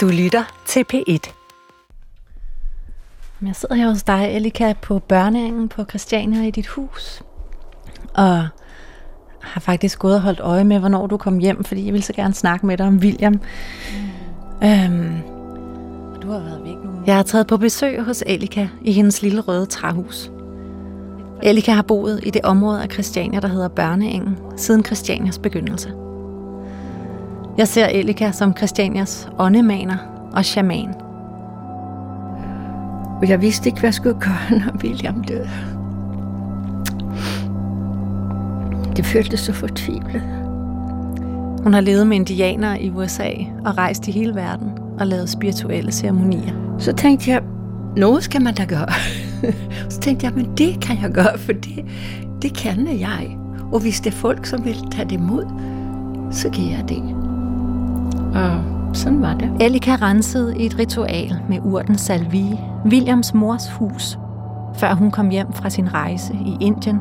Du lytter til P1. Jeg sidder her hos dig, Elika, på børneangen på Christiania i dit hus. Og har faktisk gået og holdt øje med, hvornår du kom hjem, fordi jeg vil så gerne snakke med dig om William. Mm. Øhm, du har været væk nu. Jeg har taget på besøg hos Elika i hendes lille røde træhus. Elika har boet i det område af Christiania, der hedder Børneengen, siden Christianias begyndelse. Jeg ser Elika som Christianias åndemaner og shaman. Og jeg vidste ikke, hvad jeg skulle gøre, når William døde. Det føltes så fortvivlet. Hun har levet med indianere i USA og rejst i hele verden og lavet spirituelle ceremonier. Så tænkte jeg, noget skal man da gøre. så tænkte jeg, men det kan jeg gøre, for det, det kender jeg. Og hvis det er folk, som vil tage det imod, så giver jeg det. Og sådan var det. Elika rensede i et ritual med urten salvie, Williams mors hus, før hun kom hjem fra sin rejse i Indien,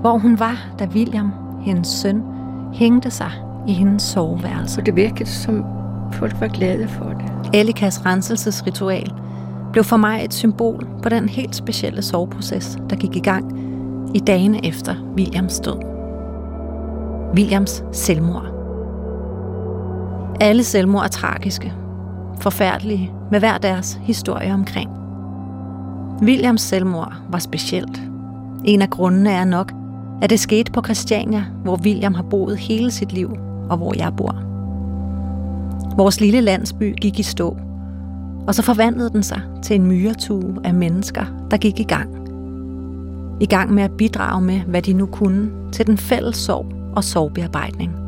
hvor hun var, da William, hendes søn, hængte sig i hendes soveværelse. Og det virkede som folk var glade for det. Elikas renselsesritual blev for mig et symbol på den helt specielle soveproces, der gik i gang i dagene efter Williams død. Williams selvmord. Alle selvmord er tragiske, forfærdelige, med hver deres historie omkring. Williams selvmord var specielt. En af grundene er nok, at det skete på Christiania, hvor William har boet hele sit liv, og hvor jeg bor. Vores lille landsby gik i stå, og så forvandlede den sig til en myretue af mennesker, der gik i gang. I gang med at bidrage med, hvad de nu kunne, til den fælles sorg og sorgbearbejdning.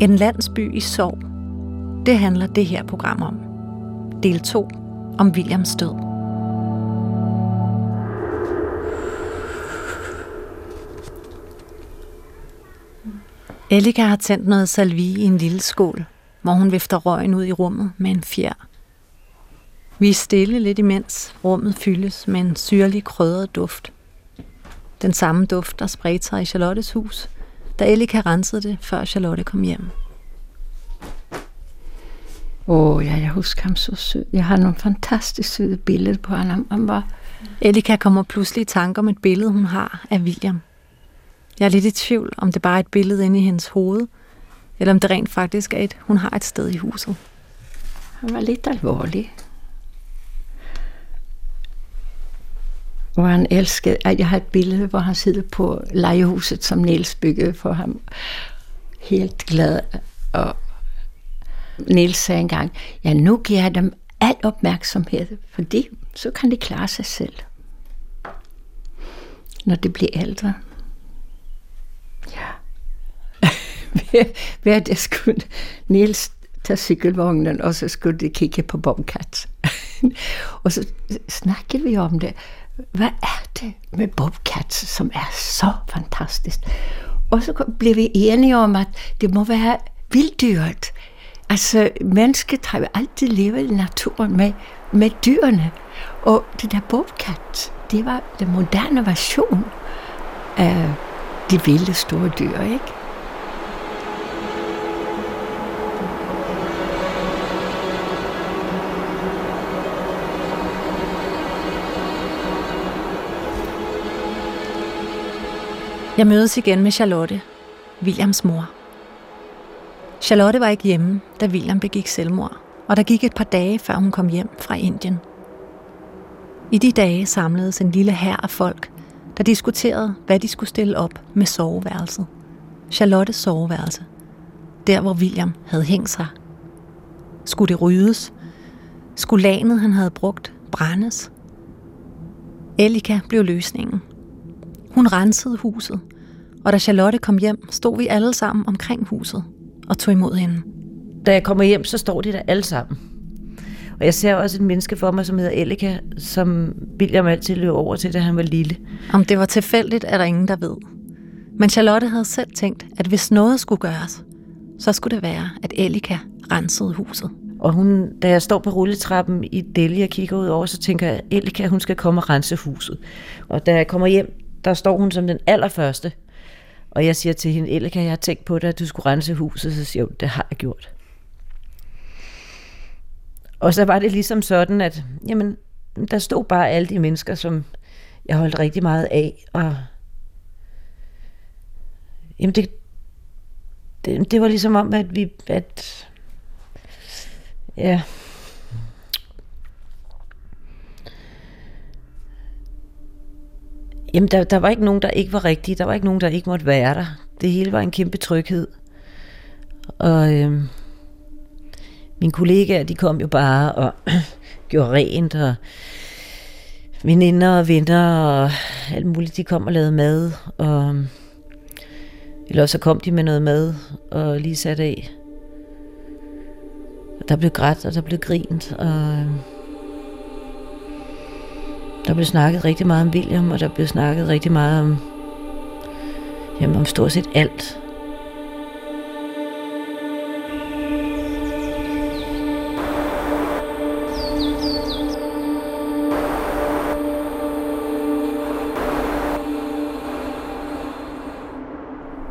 En landsby i sorg. Det handler det her program om. Del 2 om Williams død. Elika har tændt noget salvie i en lille skål, hvor hun vifter røgen ud i rummet med en fjer. Vi er stille lidt imens rummet fyldes med en syrlig krydret duft. Den samme duft, der spredte sig i Charlottes hus, da Elika rensede det, før Charlotte kom hjem. Åh, oh, ja, jeg husker ham så sød. Jeg har nogle fantastisk søde billeder på ham. Han var... Elika kommer pludselig i tanke om et billede, hun har af William. Jeg er lidt i tvivl, om det bare er et billede inde i hendes hoved, eller om det rent faktisk er et, hun har et sted i huset. Han var lidt alvorlig. Hvor han elskede, at jeg har et billede, hvor han sidder på legehuset, som Niels byggede for ham. Helt glad. Og Niels sagde engang, ja, nu giver jeg dem al opmærksomhed, fordi så kan de klare sig selv, når de bliver ældre. Ja. Hver dag skulle Niels tage cykelvognen, og så skulle de kigge på Bobcat. og så snakkede vi om det. Hvad er det med Bobcat, som er så fantastisk? Og så blev vi enige om, at det må være vilddyret. Altså, mennesket har jo altid levet i naturen med, med dyrene. Og det der Bobcat, det var den moderne version af de vilde store dyr, ikke? Jeg mødes igen med Charlotte, Williams mor. Charlotte var ikke hjemme, da William begik selvmord, og der gik et par dage, før hun kom hjem fra Indien. I de dage samledes en lille hær af folk, der diskuterede, hvad de skulle stille op med soveværelset. Charlottes soveværelse. Der, hvor William havde hængt sig. Skulle det ryddes? Skulle lanet, han havde brugt, brændes? Elika blev løsningen. Hun rensede huset, og da Charlotte kom hjem, stod vi alle sammen omkring huset og tog imod hende. Da jeg kommer hjem, så står de der alle sammen. Og jeg ser også et menneske for mig, som hedder Elika, som William altid løb over til, da han var lille. Om det var tilfældigt, er der ingen, der ved. Men Charlotte havde selv tænkt, at hvis noget skulle gøres, så skulle det være, at Elika rensede huset. Og hun, da jeg står på rulletrappen i Delhi og kigger ud over, så tænker jeg, at Elika, hun skal komme og rense huset. Og da jeg kommer hjem, der står hun som den allerførste. Og jeg siger til hende, Elika, jeg har tænkt på dig, at du skulle rense huset. Så siger hun, det har jeg gjort. Og så var det ligesom sådan, at jamen, der stod bare alle de mennesker, som jeg holdt rigtig meget af. Og jamen det, det, det var ligesom om, at vi, at, ja, Jamen, der, der var ikke nogen, der ikke var rigtige. Der var ikke nogen, der ikke måtte være der. Det hele var en kæmpe tryghed. Og øh, mine kollegaer, de kom jo bare og gjorde rent, og veninder og venner og alt muligt, de kom og lavede mad. Og, eller så kom de med noget mad og lige satte af. Og der blev grædt, og der blev grint, og øhm, der blev snakket rigtig meget om William, og der blev snakket rigtig meget om, jamen, om stort set alt.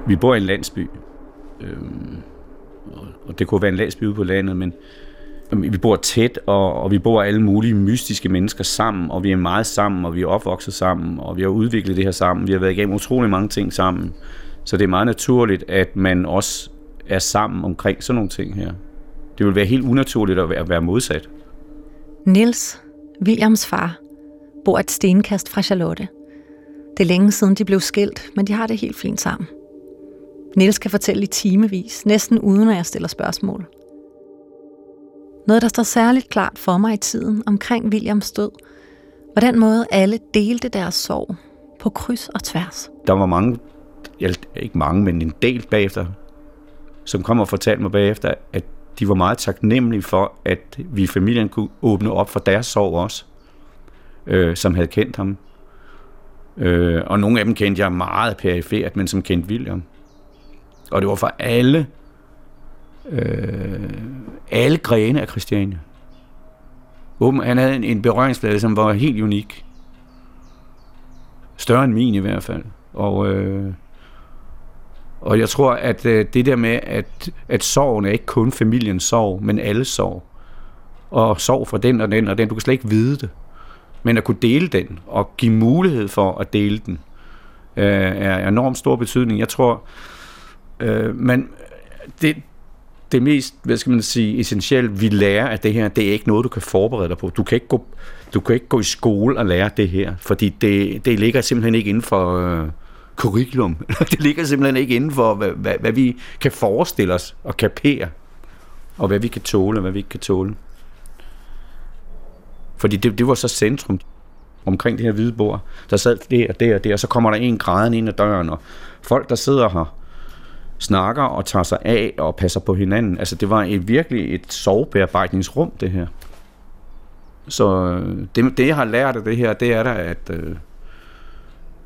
Vi bor i en landsby, øhm, og det kunne være en landsby ude på landet, men vi bor tæt, og, og vi bor alle mulige mystiske mennesker sammen, og vi er meget sammen, og vi er opvokset sammen, og vi har udviklet det her sammen. Vi har været igennem utrolig mange ting sammen. Så det er meget naturligt, at man også er sammen omkring sådan nogle ting her. Det vil være helt unaturligt at være, at være modsat. Nils, Williams far, bor et stenkast fra Charlotte. Det er længe siden, de blev skilt, men de har det helt fint sammen. Nils kan fortælle i timevis, næsten uden at jeg stiller spørgsmål. Noget, der står særligt klart for mig i tiden omkring Williams død, var den måde, alle delte deres sorg på kryds og tværs. Der var mange, ikke mange, men en del bagefter, som kom og fortalte mig bagefter, at de var meget taknemmelige for, at vi i familien kunne åbne op for deres sorg også, øh, som havde kendt ham. Øh, og nogle af dem kendte jeg meget perifert, men som kendte William. Og det var for alle øh, alle grene af Christiania. Åben, han havde en, en berøringsflade, som var helt unik. Større end min i hvert fald. Og, øh, og jeg tror, at øh, det der med, at, at sorgen er ikke kun familiens sorg, men alle sorg. Og sorg fra den og den og den. Du kan slet ikke vide det. Men at kunne dele den, og give mulighed for at dele den, øh, er enormt stor betydning. Jeg tror, øh, man, det, det mest, hvad skal man sige, essentielle, vi lærer af det her, det er ikke noget, du kan forberede dig på. Du kan ikke gå, du kan ikke gå i skole og lære det her, fordi det, det ligger simpelthen ikke inden for øh, curriculum. det ligger simpelthen ikke inden for, hvad, hvad, hvad vi kan forestille os og kapere, og hvad vi kan tåle og hvad vi ikke kan tåle. Fordi det, det var så centrum omkring det her hvide bord. Der sad det og det og det, og så kommer der en græden ind ad døren, og folk, der sidder her, snakker og tager sig af og passer på hinanden. Altså det var et, virkelig et sovebearbejdningsrum, det her. Så øh, det, det, jeg har lært af det her, det er da, at, øh,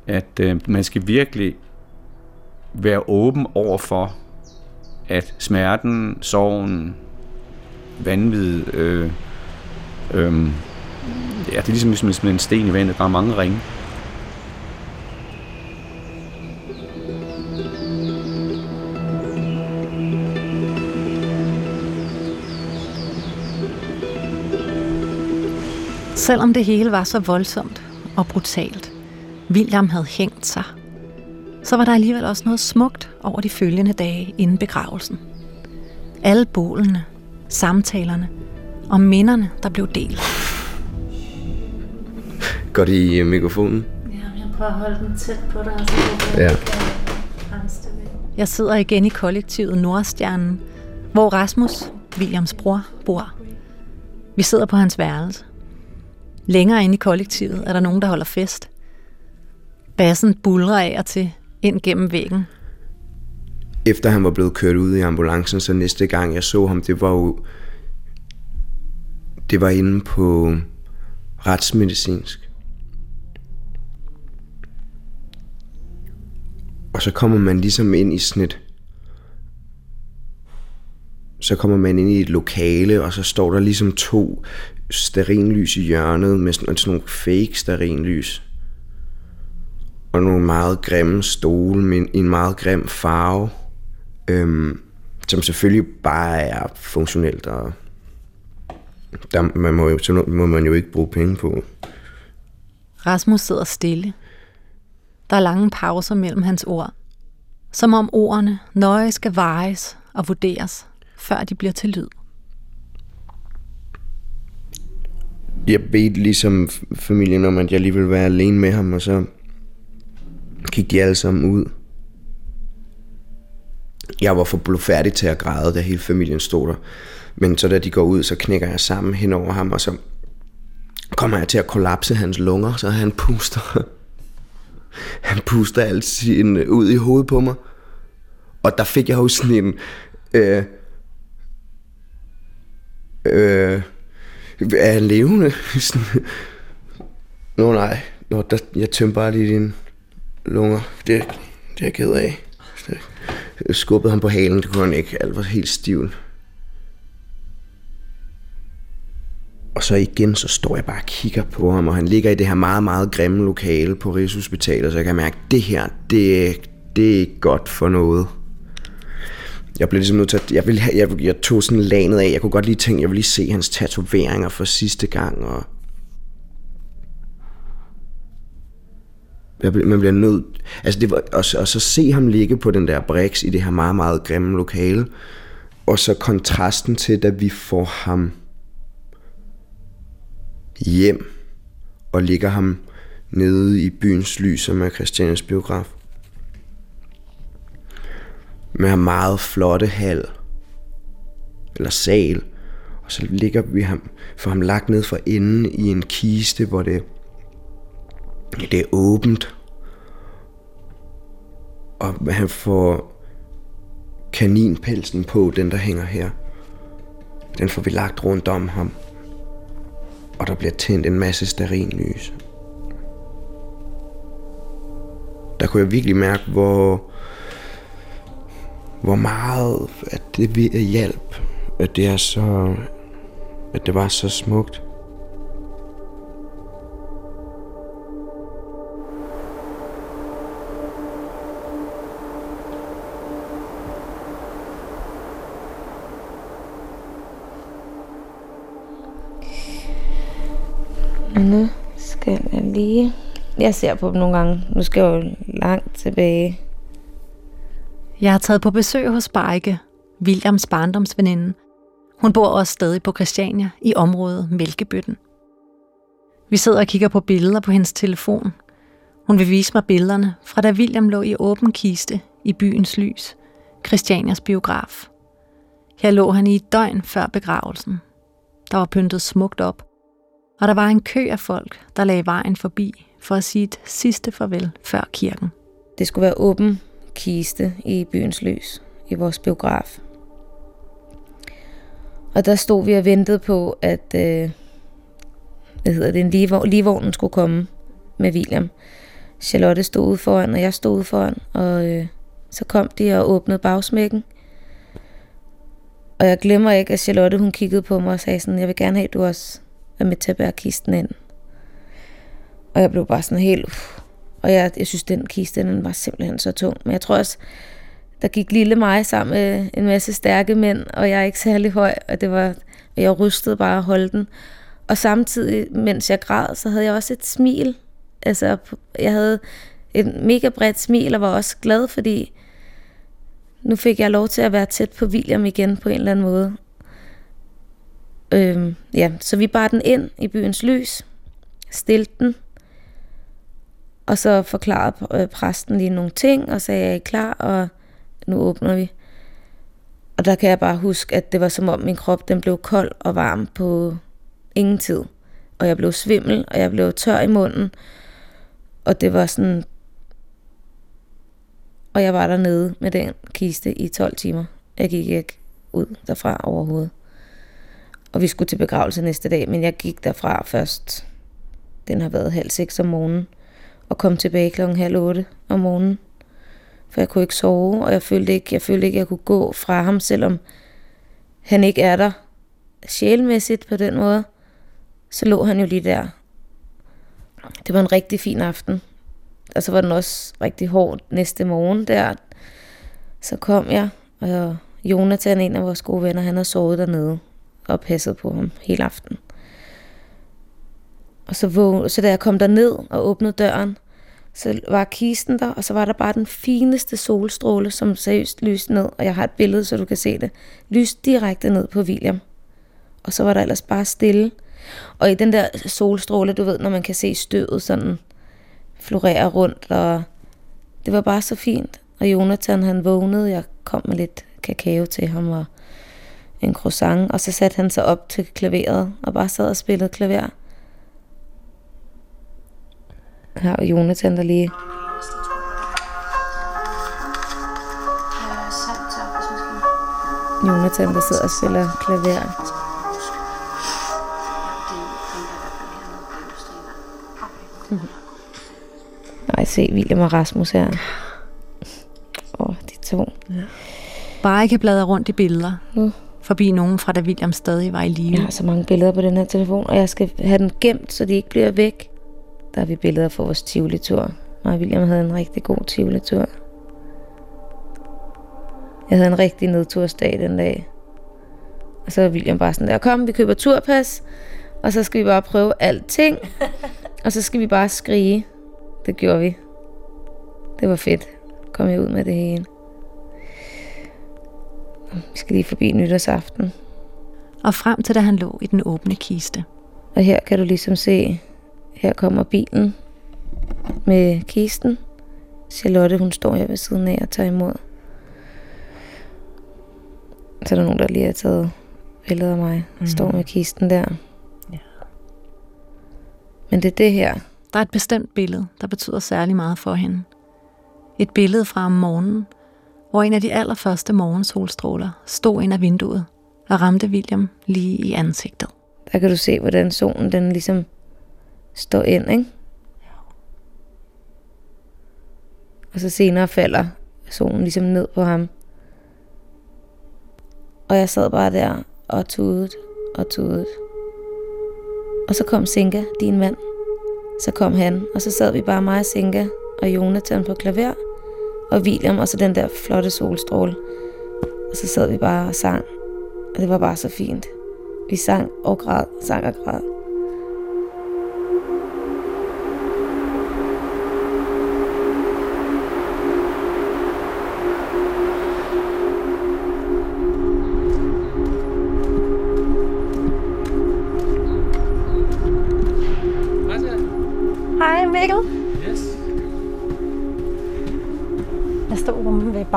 at øh, man skal virkelig være åben over for, at smerten, sorgen, vanvid, øh, øh, ja, det er ligesom, ligesom en sten i vandet, der er mange ringe. Selvom det hele var så voldsomt og brutalt, William havde hængt sig, så var der alligevel også noget smukt over de følgende dage inden begravelsen. Alle bålene, samtalerne og minderne, der blev delt. Går det i øh, mikrofonen? Ja, jeg prøver at holde den tæt på dig, så du ja. Jeg sidder igen i kollektivet Nordstjernen, hvor Rasmus, Williams bror, bor. Vi sidder på hans værelse. Længere inde i kollektivet er der nogen, der holder fest. Bassen bulrer af og til ind gennem væggen. Efter han var blevet kørt ud i ambulancen, så næste gang jeg så ham, det var jo... Det var inde på retsmedicinsk. Og så kommer man ligesom ind i sådan et... Så kommer man ind i et lokale, og så står der ligesom to sterinlys i hjørnet med sådan, sådan nogle fake sterinlys. Og nogle meget grimme stole med en meget grim farve, øhm, som selvfølgelig bare er funktionelt og der, man må, jo, så må man jo ikke bruge penge på. Rasmus sidder stille. Der er lange pauser mellem hans ord. Som om ordene nøje skal vejes og vurderes, før de bliver til lyd. Jeg bedte ligesom familien om, at jeg lige ville være alene med ham, og så gik de alle sammen ud. Jeg var for blodfærdig til at græde, da hele familien stod der. Men så da de går ud, så knækker jeg sammen hen over ham, og så kommer jeg til at kollapse hans lunger, så han puster. Han puster alt sin ud i hovedet på mig. Og der fik jeg jo sådan en... Øh, øh, er han levende? Nå nej, Nå, der, jeg tømte bare lige dine lunger. Det, det er jeg ked af. Jeg skubbede ham på halen, det kunne han ikke. Alt var helt stivt. Og så igen, så står jeg bare og kigger på ham, og han ligger i det her meget, meget grimme lokale på Rigshospitalet, så jeg kan mærke, at det her, det, det er ikke godt for noget. Jeg blev ligesom nødt til at, jeg, ville, jeg, jeg tog sådan lanet af, jeg kunne godt lige tænke, jeg ville lige se hans tatoveringer for sidste gang, og jeg, man bliver nødt, altså det var, og, og så se ham ligge på den der brix i det her meget, meget grimme lokale, og så kontrasten til, da vi får ham hjem og ligger ham nede i byens lys, som er Christianes biograf. Med en meget flotte hal, eller sal, og så ligger vi ham, for ham lagt ned for enden i en kiste, hvor det, det er åbent. Og han får kaninpelsen på, den der hænger her. Den får vi lagt rundt om ham og der bliver tændt en masse lys. Der kunne jeg virkelig mærke, hvor, hvor meget at det hjælp, at det er så, at det var så smukt. Nu skal jeg lige... Jeg ser på dem nogle gange. Nu skal jeg jo langt tilbage. Jeg har taget på besøg hos Bajke, Williams barndomsveninde. Hun bor også stadig på Christiania i området Mælkebøtten. Vi sidder og kigger på billeder på hendes telefon. Hun vil vise mig billederne fra da William lå i åben kiste i byens lys, Christianias biograf. Her lå han i et døgn før begravelsen. Der var pyntet smukt op, og der var en kø af folk, der lagde vejen forbi for at sige et sidste farvel før kirken. Det skulle være åben kiste i byens lys, i vores biograf. Og der stod vi og ventede på, at øh, hvad hedder det, en ligevognen skulle komme med William. Charlotte stod ude foran, og jeg stod ude foran, og øh, så kom de og åbnede bagsmækken. Og jeg glemmer ikke, at Charlotte hun kiggede på mig og sagde sådan, jeg vil gerne have, at du også er med til at bære kisten ind. Og jeg blev bare sådan helt... Uff. Og jeg, jeg synes, den kiste, den var simpelthen så tung. Men jeg tror også, der gik lille mig sammen med en masse stærke mænd, og jeg er ikke særlig høj, og det var, jeg rystede bare at holde den. Og samtidig, mens jeg græd, så havde jeg også et smil. Altså, jeg havde et mega bredt smil, og var også glad, fordi nu fik jeg lov til at være tæt på William igen på en eller anden måde. Øhm, ja, så vi bar den ind i byens lys, stilte den, og så forklarede øh, præsten lige nogle ting, og sagde, jeg er klar, og nu åbner vi. Og der kan jeg bare huske, at det var som om min krop den blev kold og varm på ingen tid. Og jeg blev svimmel, og jeg blev tør i munden. Og det var sådan... Og jeg var dernede med den kiste i 12 timer. Jeg gik ikke ud derfra overhovedet. Og vi skulle til begravelse næste dag, men jeg gik derfra først. Den har været halv seks om morgenen. Og kom tilbage klokken halv otte om morgenen. For jeg kunne ikke sove, og jeg følte ikke, jeg følte ikke, jeg kunne gå fra ham, selvom han ikke er der sjælmæssigt på den måde. Så lå han jo lige der. Det var en rigtig fin aften. Og så var den også rigtig hård næste morgen der. Så kom jeg, og Jonathan, en af vores gode venner, han havde sovet dernede og passet på ham hele aften. Og så, våg, så da jeg kom der ned og åbnede døren, så var kisten der, og så var der bare den fineste solstråle, som seriøst lyste ned, og jeg har et billede, så du kan se det, lyste direkte ned på William. Og så var der ellers bare stille. Og i den der solstråle, du ved, når man kan se støvet sådan florere rundt, og det var bare så fint. Og Jonathan, han vågnede, jeg kom med lidt kakao til ham og en croissant, og så satte han sig op til klaveret og bare sad og spillede klaver. Her er Jonathan, der lige... Jonathan, der sidder og spiller klaver. Nej, se William og Rasmus her. Åh, oh, de to. Ja. Bare ikke bladre rundt i billeder. Nu. Forbi nogen fra da William stadig var i live. Jeg har så mange billeder på den her telefon, og jeg skal have den gemt, så de ikke bliver væk. Der har vi billeder fra vores Tivoli-tur. Mig og William havde en rigtig god Tivoli-tur. Jeg havde en rigtig nedtursdag den dag. Og så var William bare sådan der, kom, vi køber turpas, og så skal vi bare prøve alting. og så skal vi bare skrige. Det gjorde vi. Det var fedt. Kom jeg ud med det hele. Vi skal lige forbi nytårsaften. Og frem til da han lå i den åbne kiste. Og her kan du ligesom se, her kommer bilen med kisten. Charlotte, hun står her ved siden af og tager imod. Så er der nogen, der lige har taget billedet af mig. Mm. Står med kisten der. Ja. Men det er det her. Der er et bestemt billede, der betyder særlig meget for hende. Et billede fra om morgenen, hvor en af de allerførste morgensolstråler stod ind af vinduet og ramte William lige i ansigtet. Der kan du se, hvordan solen den ligesom står ind, ikke? Og så senere falder solen ligesom ned på ham. Og jeg sad bare der og tudet og tudet. Og så kom Sinka, din mand. Så kom han, og så sad vi bare mig og Sinka og Jonathan på klaver, og William, og så den der flotte solstråle. Og så sad vi bare og sang, og det var bare så fint. Vi sang og græd, sang og græd.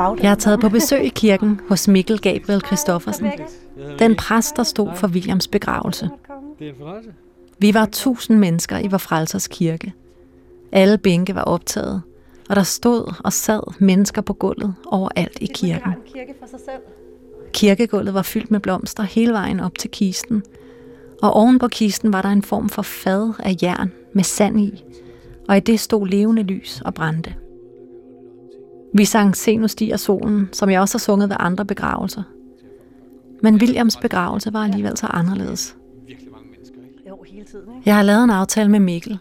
Jeg er taget på besøg i kirken hos Mikkel Gabriel Christoffersen. Den præst, der stod for Williams begravelse. Det er en fornøjelse. Vi var tusind mennesker i Vor Frelsers kirke. Alle bænke var optaget, og der stod og sad mennesker på gulvet overalt i kirken. kirke for sig selv. Kirkegulvet var fyldt med blomster hele vejen op til kisten, og oven på kisten var der en form for fad af jern med sand i, og i det stod levende lys og brændte. Vi sang Se nu stiger solen, som jeg også har sunget ved andre begravelser. Men Williams begravelse var alligevel så anderledes. Jeg har lavet en aftale med Mikkel,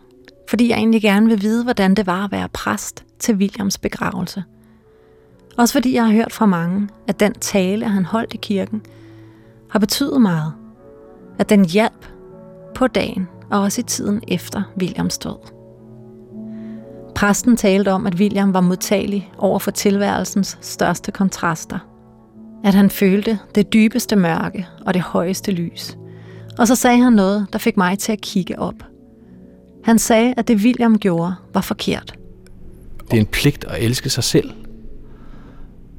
fordi jeg egentlig gerne vil vide, hvordan det var at være præst til Williams begravelse. Også fordi jeg har hørt fra mange, at den tale, han holdt i kirken, har betydet meget. At den hjalp på dagen og også i tiden efter Williams død. Præsten talte om, at William var modtagelig over for tilværelsens største kontraster. At han følte det dybeste mørke og det højeste lys. Og så sagde han noget, der fik mig til at kigge op. Han sagde, at det William gjorde var forkert. Det er en pligt at elske sig selv.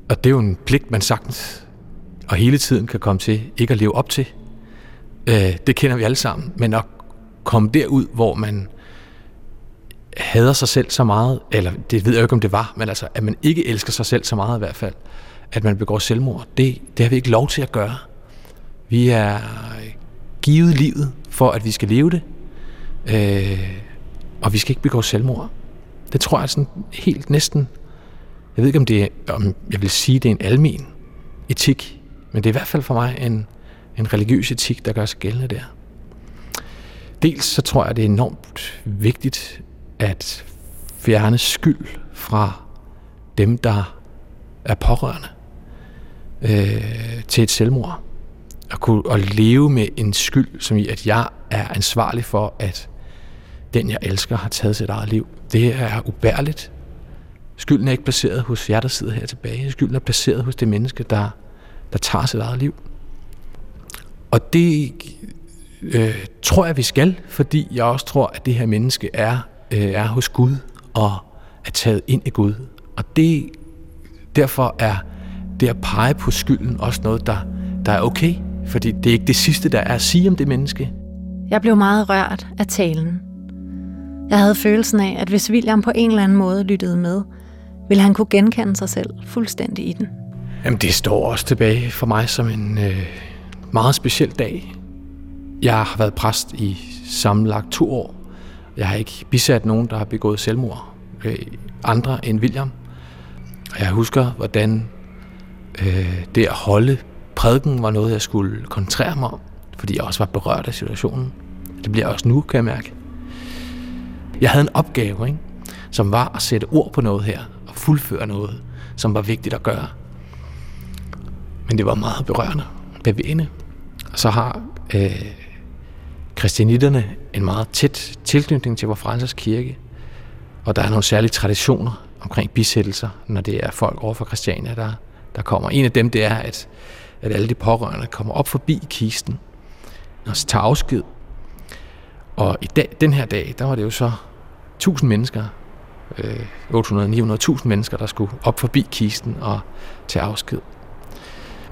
Og det er jo en pligt, man sagtens og hele tiden kan komme til ikke at leve op til. Øh, det kender vi alle sammen. Men at komme derud, hvor man hader sig selv så meget, eller det ved jeg ikke, om det var, men altså, at man ikke elsker sig selv så meget i hvert fald, at man begår selvmord, det, det har vi ikke lov til at gøre. Vi er givet livet for, at vi skal leve det, øh, og vi skal ikke begå selvmord. Det tror jeg sådan helt næsten, jeg ved ikke, om, det er, om jeg vil sige, det er en almen etik, men det er i hvert fald for mig en, en religiøs etik, der gør sig gældende der. Dels så tror jeg, det er enormt vigtigt at fjerne skyld fra dem, der er pårørende øh, til et selvmord. at kunne at leve med en skyld, som i, at jeg er ansvarlig for, at den, jeg elsker, har taget sit eget liv. Det er ubærligt. Skylden er ikke placeret hos jer, der sidder her tilbage. Skylden er placeret hos det menneske, der, der tager sit eget liv. Og det øh, tror jeg, vi skal, fordi jeg også tror, at det her menneske er, øh, er hos Gud og er taget ind i Gud. Og det, derfor er det at pege på skylden også noget, der, der er okay. Fordi det er ikke det sidste, der er at sige om det menneske. Jeg blev meget rørt af talen. Jeg havde følelsen af, at hvis William på en eller anden måde lyttede med, ville han kunne genkende sig selv fuldstændig i den. Jamen, det står også tilbage for mig som en øh, meget speciel dag. Jeg har været præst i sammenlagt to år. Jeg har ikke bisat nogen, der har begået selvmord. Øh, andre end William. Og jeg husker, hvordan øh, det at holde prædiken var noget, jeg skulle koncentrere mig om, fordi jeg også var berørt af situationen. Det bliver jeg også nu, kan jeg mærke. Jeg havde en opgave, ikke? som var at sætte ord på noget her, og fuldføre noget, som var vigtigt at gøre. Men det var meget berørende, bevægende. Og så har øh, kristianitterne en meget tæt tilknytning til vores frelsers kirke, og der er nogle særlige traditioner omkring bisættelser, når det er folk over for Christiania, der, der kommer. En af dem, det er, at, at alle de pårørende kommer op forbi kisten og tager afsked. Og i dag, den her dag, der var det jo så 1000 mennesker, øh, 800-900.000 mennesker, der skulle op forbi kisten og tage afsked.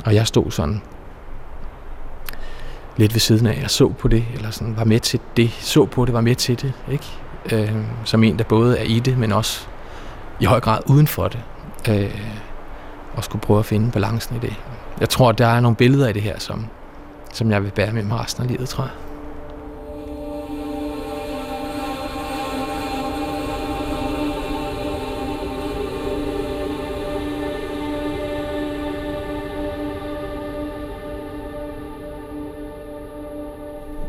Og jeg stod sådan lidt ved siden af og så på det, eller sådan var med til det, så på det, var med til det, ikke? Øh, som en, der både er i det, men også i høj grad uden for det, øh, og skulle prøve at finde balancen i det. Jeg tror, der er nogle billeder i det her, som, som jeg vil bære med mig resten af livet, tror jeg.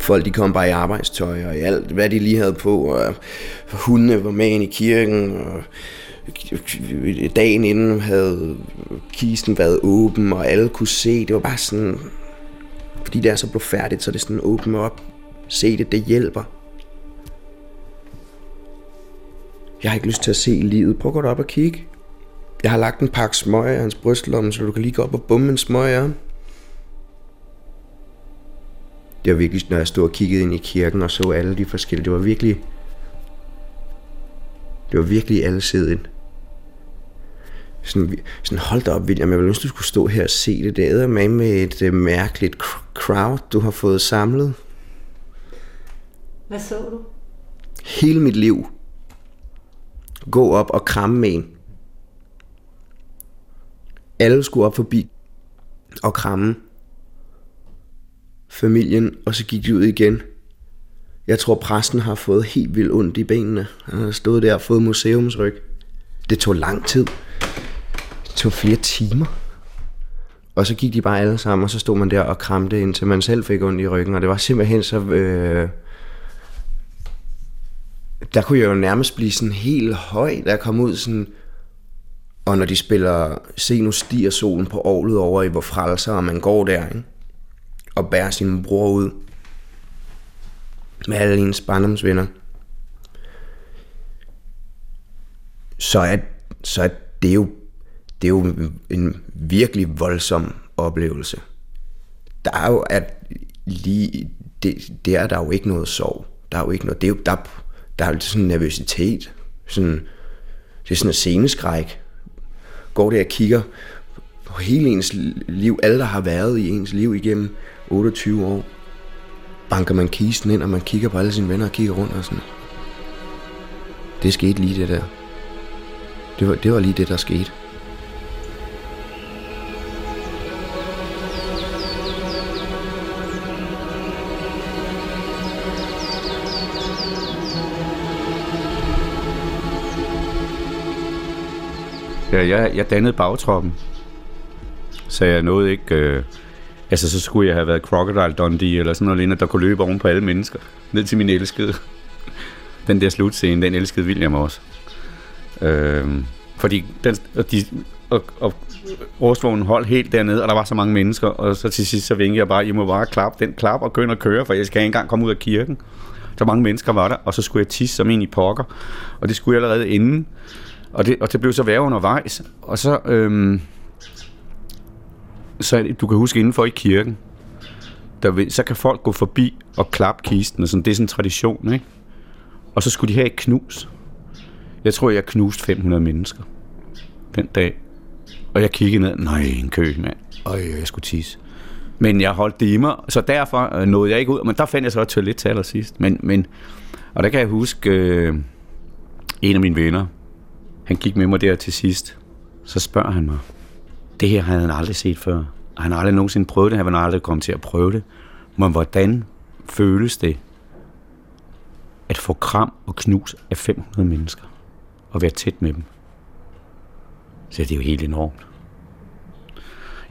Folk de kom bare i arbejdstøj og i alt, hvad de lige havde på. Og øh, hundene var med ind i kirken. Og øh, dagen inden havde kisten været åben, og alle kunne se. Det var bare sådan... Fordi det er så blev færdigt, så det er sådan åben op. Se det, det hjælper. Jeg har ikke lyst til at se livet. Prøv at gå op og kigge. Jeg har lagt en pakke smøger i hans brystlomme, så du kan lige gå op og bumme en smøger. Det var virkelig, når jeg stod og kiggede ind i kirken og så alle de forskellige, det var virkelig, det var virkelig alle siden. Sådan, sådan hold da op, William, jeg vil ønske, du skulle stå her og se det. Det er med med et uh, mærkeligt crowd, du har fået samlet. Hvad så du? Hele mit liv. Gå op og kramme med en. Alle skulle op forbi og kramme familien, og så gik de ud igen. Jeg tror, præsten har fået helt vildt ondt i benene. Han har stået der og fået museumsryg. Det tog lang tid. Det tog flere timer. Og så gik de bare alle sammen, og så stod man der og kramte, indtil man selv fik ondt i ryggen. Og det var simpelthen så... Øh, der kunne jeg jo nærmest blive sådan helt høj, der kom ud sådan... Og når de spiller Se nu stiger solen på året over i hvor frelser, og man går der, ikke? Og bære sin bror ud med alle ens barndomsvenner, så er, så er det jo det er jo en virkelig voldsom oplevelse. Der er jo at lige det, det er der jo ikke noget sorg. Der er jo ikke noget. Det er jo, der, der er jo sådan en nervøsitet. Sådan, det er sådan en sceneskræk. Går der og kigger på hele ens liv, alle der har været i ens liv igennem 28 år, banker man kisten ind, og man kigger på alle sine venner og kigger rundt og sådan. Det skete lige det der. Det var, det var lige det, der skete. Ja, jeg, jeg dannede bagtroppen. Så jeg nåede ikke... Øh, altså, så skulle jeg have været Crocodile Dundee, eller sådan noget lignende, der kunne løbe oven på alle mennesker. Ned til min elskede. Den der slutscene, den elskede William også. Øh, fordi den, de, og, og rustvognen holdt helt dernede, og der var så mange mennesker, og så til sidst så vinkede jeg bare, I må bare klappe den klap og gå og køre, for jeg skal ikke engang komme ud af kirken. Så mange mennesker var der, og så skulle jeg tisse som en i pokker, og det skulle jeg allerede inden. Og det, og det blev så værre undervejs. Og så, øhm, så du kan huske indenfor i kirken, der vil, så kan folk gå forbi og klappe kisten, og sådan, det er sådan en tradition, ikke? Og så skulle de have et knus. Jeg tror, jeg knuste 500 mennesker den dag. Og jeg kiggede ned, nej, en kø, mand. Øj, jeg skulle tisse. Men jeg holdt det i mig, så derfor øh, nåede jeg ikke ud. Men der fandt jeg så et toilet til allersidst. Men, men, og der kan jeg huske, øh, en af mine venner, han gik med mig der til sidst. Så spørger han mig, det her havde han aldrig set før. Han har aldrig nogensinde prøvet det, han har aldrig kommet til at prøve det. Men hvordan føles det at få kram og knus af 500 mennesker og være tæt med dem? Så det er jo helt enormt.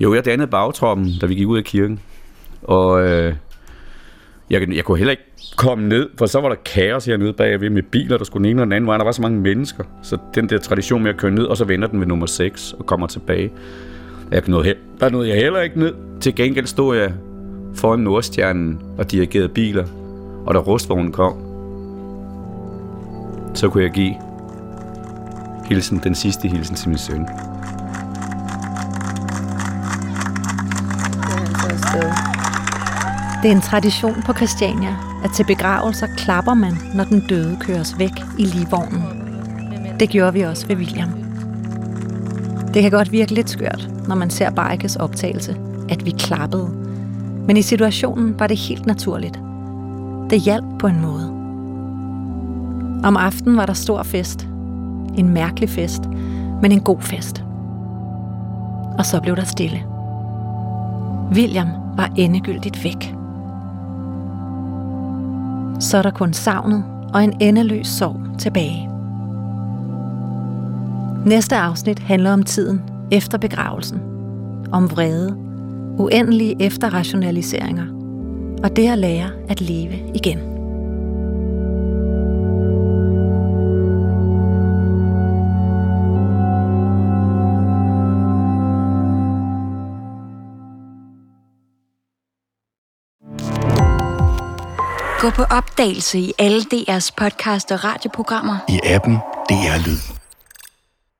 Jo, jeg dannede bagtroppen, da vi gik ud af kirken. Og øh, jeg, jeg kunne heller ikke komme ned, for så var der kaos hernede bagved med biler, der skulle den ene og den anden vej. Der var så mange mennesker. Så den der tradition med at køre ned, og så vender den ved nummer 6 og kommer tilbage. Jeg nåede, der nåede jeg heller ikke ned. Til gengæld stod jeg foran Nordstjernen og dirigerede biler. Og da rustvognen kom, så kunne jeg give hilsen, den sidste hilsen til min søn. Det er en tradition på Christiania, at til begravelser klapper man, når den døde køres væk i ligevognen. Det gjorde vi også ved William. Det kan godt virke lidt skørt, når man ser Barikes optagelse, at vi klappede. Men i situationen var det helt naturligt. Det hjalp på en måde. Om aftenen var der stor fest. En mærkelig fest, men en god fest. Og så blev der stille. William var endegyldigt væk. Så er der kun savnet og en endeløs sorg tilbage. Næste afsnit handler om tiden efter begravelsen. Om vrede, uendelige efterrationaliseringer og det at lære at leve igen. Gå på opdagelse i alle DR's podcast og radioprogrammer. I appen DR Lyd.